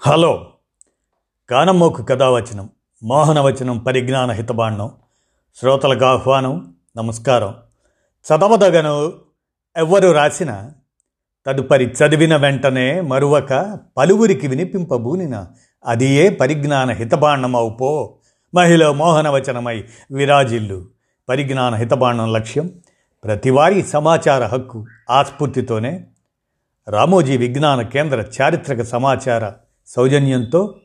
Hello. కానమ్మోకు కథావచనం మోహనవచనం పరిజ్ఞాన హితబాండం శ్రోతలకు ఆహ్వానం నమస్కారం. చదవదగను ఎవ్వరు రాసిన తదుపరి చదివిన వెంటనే మరువక పలువురికి వినిపింపబూనిన అది ఏ పరిజ్ఞాన హితబాండమవు మహిళ మోహనవచనమై విరాజిల్లు. పరిజ్ఞాన హితబాండం లక్ష్యం ప్రతివారీ సమాచార హక్కు ఆస్ఫూర్తితోనే. రామోజీ విజ్ఞాన కేంద్ర చారిత్రక సమాచార సౌజన్యంతో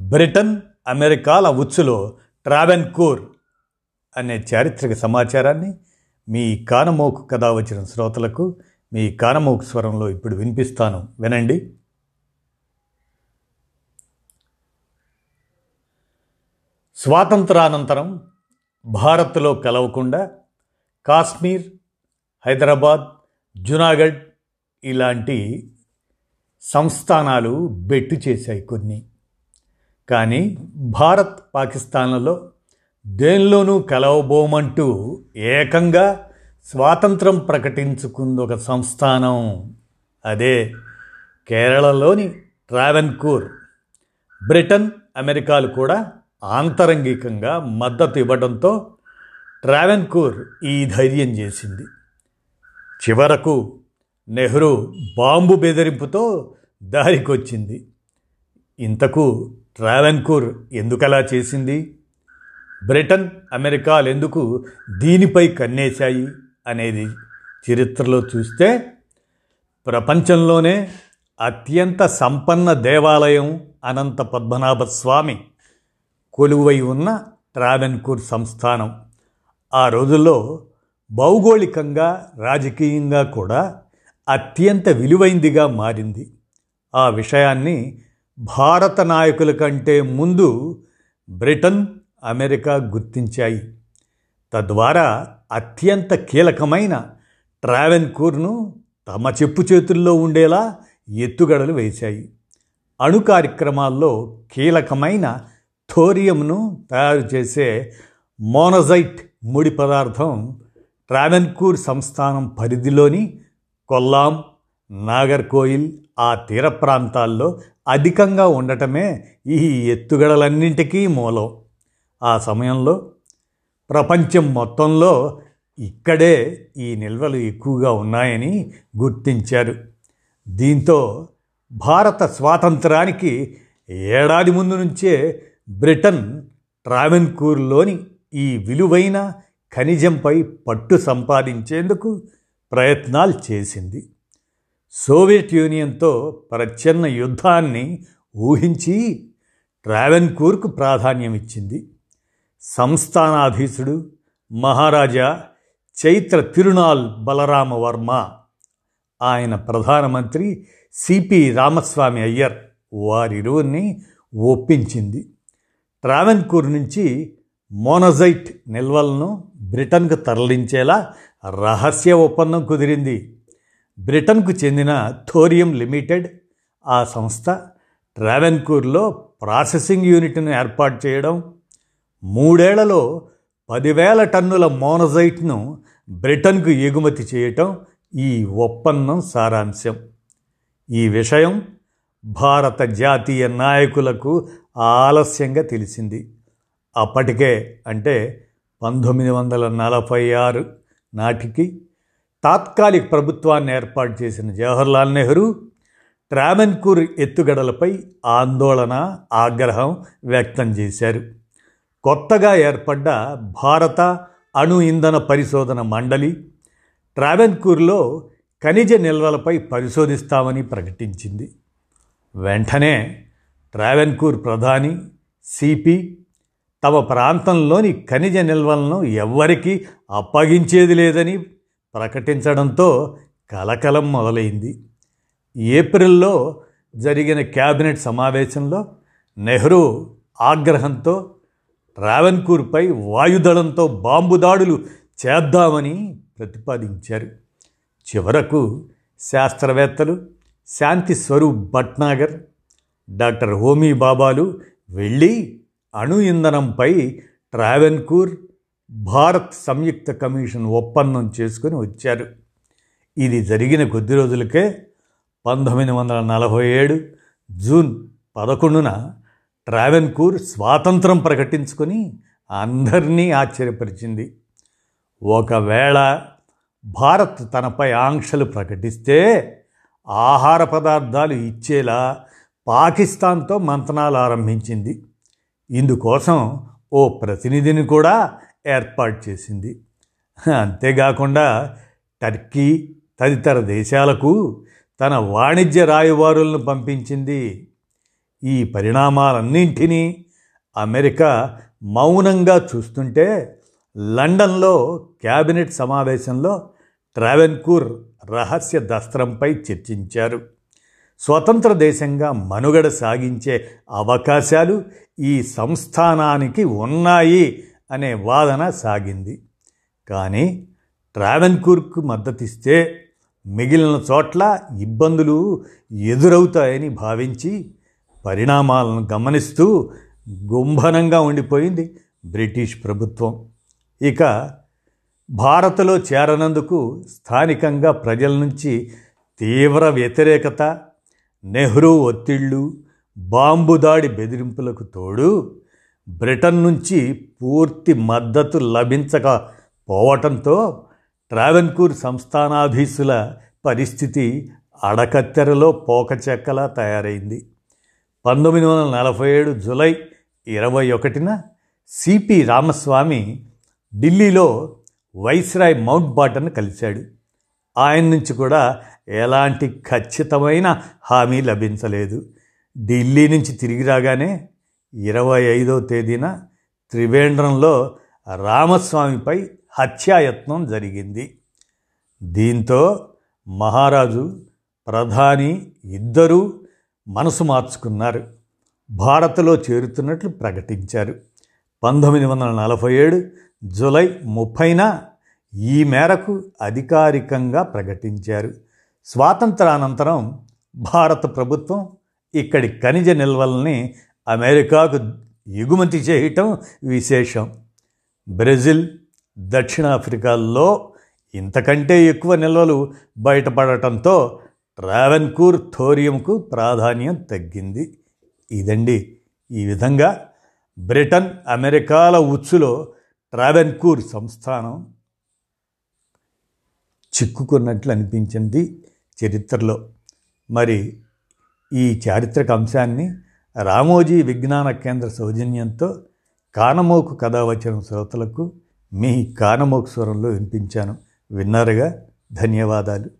బ్రిటన్ అమెరికాల ఉచ్చులో ట్రావెన్కూర్ అనే చారిత్రక సమాచారాన్ని మీ కానమోకు కథ వచ్చిన శ్రోతలకు మీ కానమోకు స్వరంలో ఇప్పుడు వినిపిస్తాను. వినండి. స్వాతంత్రానంతరం భారత్లో కలవకుండా కాశ్మీర్ హైదరాబాద్ జునాగఢ్ ఇలాంటి సంస్థానాలు బెట్టు చేశాయి కొన్ని. కానీ భారత్ పాకిస్తాన్లలో దేనిలోనూ కలవబోమంటూ ఏకంగా స్వాతంత్రం ప్రకటించుకుంది ఒక సంస్థానం. అదే కేరళలోని ట్రావెన్కూర్. బ్రిటన్ అమెరికాలు కూడా ఆంతరంగికంగా మద్దతు ఇవ్వడంతో ట్రావెన్కూర్ ఈ ధైర్యం చేసింది. చివరకు నెహ్రూ బాంబు బెదిరింపుతో దారికొచ్చింది. ఇంతకు ట్రావెన్కూర్ ఎందుకలా చేసింది? బ్రిటన్ అమెరికాలు ఎందుకు దీనిపై కన్నేశాయి అనేది చరిత్రలో చూస్తే ప్రపంచంలోనే అత్యంత సంపన్న దేవాలయం అనంత పద్మనాభ స్వామి కొలువై ఉన్న ట్రావెన్కూర్ సంస్థానం. ఆ రోజుల్లో భౌగోళికంగా రాజకీయంగా కూడా అత్యంత విలువైందిగా మారింది. ఆ విషయాన్ని భారత నాయకుల కంటే ముందు బ్రిటన్ అమెరికా గుర్తించాయి. తద్వారా అత్యంత కీలకమైన ట్రావెన్కూర్ను తమ చెప్పు చేతుల్లో ఉండేలా ఎత్తుగడలు వేశాయి. అణు కార్యక్రమాల్లో కీలకమైన థోరియంను తయారు చేసే మోనజైట్ ముడి పదార్థం ట్రావెన్కూర్ సంస్థానం పరిధిలోని కొల్లాం నాగర్కోయిల్ ఆ తీర ప్రాంతాల్లో అధికంగా ఉండటమే ఈ ఎత్తుగడలన్నింటికీ మూలం. ఆ సమయంలో ప్రపంచం మొత్తంలో ఇక్కడే ఈ నిల్వలు ఎక్కువగా ఉన్నాయని గుర్తించారు. దీంతో భారత స్వాతంత్రానికి ఏడాది ముందు నుంచే బ్రిటన్ ట్రావెన్కూర్లోని ఈ విలువైన ఖనిజంపై పట్టు సంపాదించేందుకు ప్రయత్నాలు చేసింది. సోవియట్ యూనియన్తో ప్రచ్ఛన్న యుద్ధాన్ని ఊహించి ట్రావెన్కూర్కు ప్రాధాన్యం ఇచ్చింది. సంస్థానాధీశుడు మహారాజా చైత్ర తిరునాల్ బలరామ వర్మ ఆయన ప్రధానమంత్రి సిపి రామస్వామి అయ్యర్ వారిరువుని ఒప్పించింది. ట్రావెన్కూర్ నుంచి మోనజైట్ నిల్వలను బ్రిటన్కు తరలించేలా రహస్య ఒప్పందం కుదిరింది. బ్రిటన్కు చెందిన థోరియం లిమిటెడ్ ఆ సంస్థ ట్రావెన్కూర్లో ప్రాసెసింగ్ యూనిట్ను ఏర్పాటు చేయడం మూడేళ్ళలో పదివేల టన్నుల మోనజైట్ను బ్రిటన్కు ఎగుమతి చేయటం ఈ ఒప్పందం సారాంశం. ఈ విషయం భారత జాతీయ నాయకులకు ఆలస్యంగా తెలిసింది. అప్పటికే అంటే పంతొమ్మిది వందల నలభై ఆరు నాటికి తాత్కాలిక ప్రభుత్వాన్ని ఏర్పాటు చేసిన జవహర్లాల్ నెహ్రూ ట్రావెన్కూర్ ఎత్తుగడలపై ఆందోళన ఆగ్రహం వ్యక్తం చేశారు. కొత్తగా ఏర్పడ్డ భారత అణు ఇంధన పరిశోధన మండలి ట్రావెన్కూర్లో ఖనిజ నిల్వలపై పరిశోధిస్తామని ప్రకటించింది. వెంటనే ట్రావెన్కూర్ ప్రధాని సిపి తమ ప్రాంతంలోని ఖనిజ నిల్వలను ఎవ్వరికీ అప్పగించేది లేదని ప్రకటించడంతో కలకలం మొదలైంది. ఏప్రిల్లో జరిగిన క్యాబినెట్ సమావేశంలో నెహ్రూ ఆగ్రహంతో ట్రావెన్కూర్పై వాయుదళంతో బాంబు దాడులు చేద్దామని ప్రతిపాదించారు. చివరకు శాస్త్రవేత్తలు శాంతి స్వరూప్ భట్నాగర్ డాక్టర్ హోమీ బాబాలు వెళ్ళి అణు ఇంధనంపై ట్రావెన్కూర్ భారత్ సంయుక్త కమిషన్ ఒప్పందం చేసుకుని వచ్చారు. ఇది జరిగిన కొద్ది రోజులకే పంతొమ్మిది వందల నలభై ఏడు జూన్ పదకొండున ట్రావెన్కూర్ స్వాతంత్రం ప్రకటించుకొని అందరినీ ఆశ్చర్యపరిచింది. ఒకవేళ భారత్ తనపై ఆంక్షలు ప్రకటిస్తే ఆహార పదార్థాలు ఇచ్చేలా పాకిస్తాన్తో మంతనాలు ఆరంభించింది. ఇందుకోసం ఓ ప్రతినిధిని కూడా ఏర్పాటు చేసింది. అంతేకాకుండా టర్కీ తదితర దేశాలకు తన వాణిజ్య రాయబారులను పంపించింది. ఈ పరిణామాలన్నింటినీ అమెరికా మౌనంగా చూస్తుంటే లండన్లో క్యాబినెట్ సమావేశంలో ట్రావెన్కూర్ రహస్య దస్త్రంపై చర్చించారు. స్వతంత్ర దేశంగా మనుగడ సాగించే అవకాశాలు ఈ సంస్థానానికి ఉన్నాయి అనే వాదన సాగింది. కానీ ట్రావెన్కూర్కు మద్దతిస్తే మిగిలిన చోట్ల ఇబ్బందులు ఎదురవుతాయని భావించి పరిణామాలను గమనిస్తూ గుంభనంగా ఉండిపోయింది బ్రిటిష్ ప్రభుత్వం. ఇక భారత్లో చేరనందుకు స్థానికంగా ప్రజల నుంచి తీవ్ర వ్యతిరేకత నెహ్రూ ఒత్తిళ్ళు బాంబు దాడి బెదిరింపులకు తోడు బ్రిటన్ నుంచి పూర్తి మద్దతు లభించకపోవటంతో ట్రావెన్కూర్ సంస్థానాధీశుల పరిస్థితి అడకత్తెరలో పోకచెక్కలా తయారైంది. పంతొమ్మిది వందల నలభై ఏడు జులై ఇరవై ఒకటిన సిపి రామస్వామి ఢిల్లీలో వైస్రాయ్ మౌంట్ బాటన్ కలిశాడు. ఆయన నుంచి కూడా ఎలాంటి ఖచ్చితమైన హామీ లభించలేదు. ఢిల్లీ నుంచి తిరిగి రాగానే ఇరవై ఐదో తేదీన త్రివేంద్రంలో రామస్వామిపై హత్యాయత్నం జరిగింది. దీంతో మహారాజు ప్రధాని ఇద్దరూ మనసు మార్చుకున్నారు. భారత్లో చేరుతున్నట్లు ప్రకటించారు. పంతొమ్మిది వందల నలభై ఏడు జూలై ముప్పైన ఈ మేరకు అధికారికంగా ప్రకటించారు. స్వాతంత్రానంతరం భారత ప్రభుత్వం ఇక్కడి ఖనిజ నిల్వల్ని అమెరికాకు ఎగుమతి చేయటం విశేషం. బ్రెజిల్ దక్షిణాఫ్రికాల్లో ఇంతకంటే ఎక్కువ నిల్వలు బయటపడటంతో ట్రావెన్కూర్ థోరియంకు ప్రాధాన్యం తగ్గింది. ఇదండి ఈ విధంగా బ్రిటన్ అమెరికాల ఉచ్చులో ట్రావెన్కూర్ సంస్థానం చిక్కుకున్నట్లు అనిపించింది. చరిత్రలో. మరి ఈ చారిత్రక అంశాన్ని రామోజీ విజ్ఞాన కేంద్ర సౌజన్యంతో కానమోకు కథావచన శ్రోతలకు మీ కానమోకు స్వరంలో వినిపించాను. విన్నారుగా? ధన్యవాదాలు.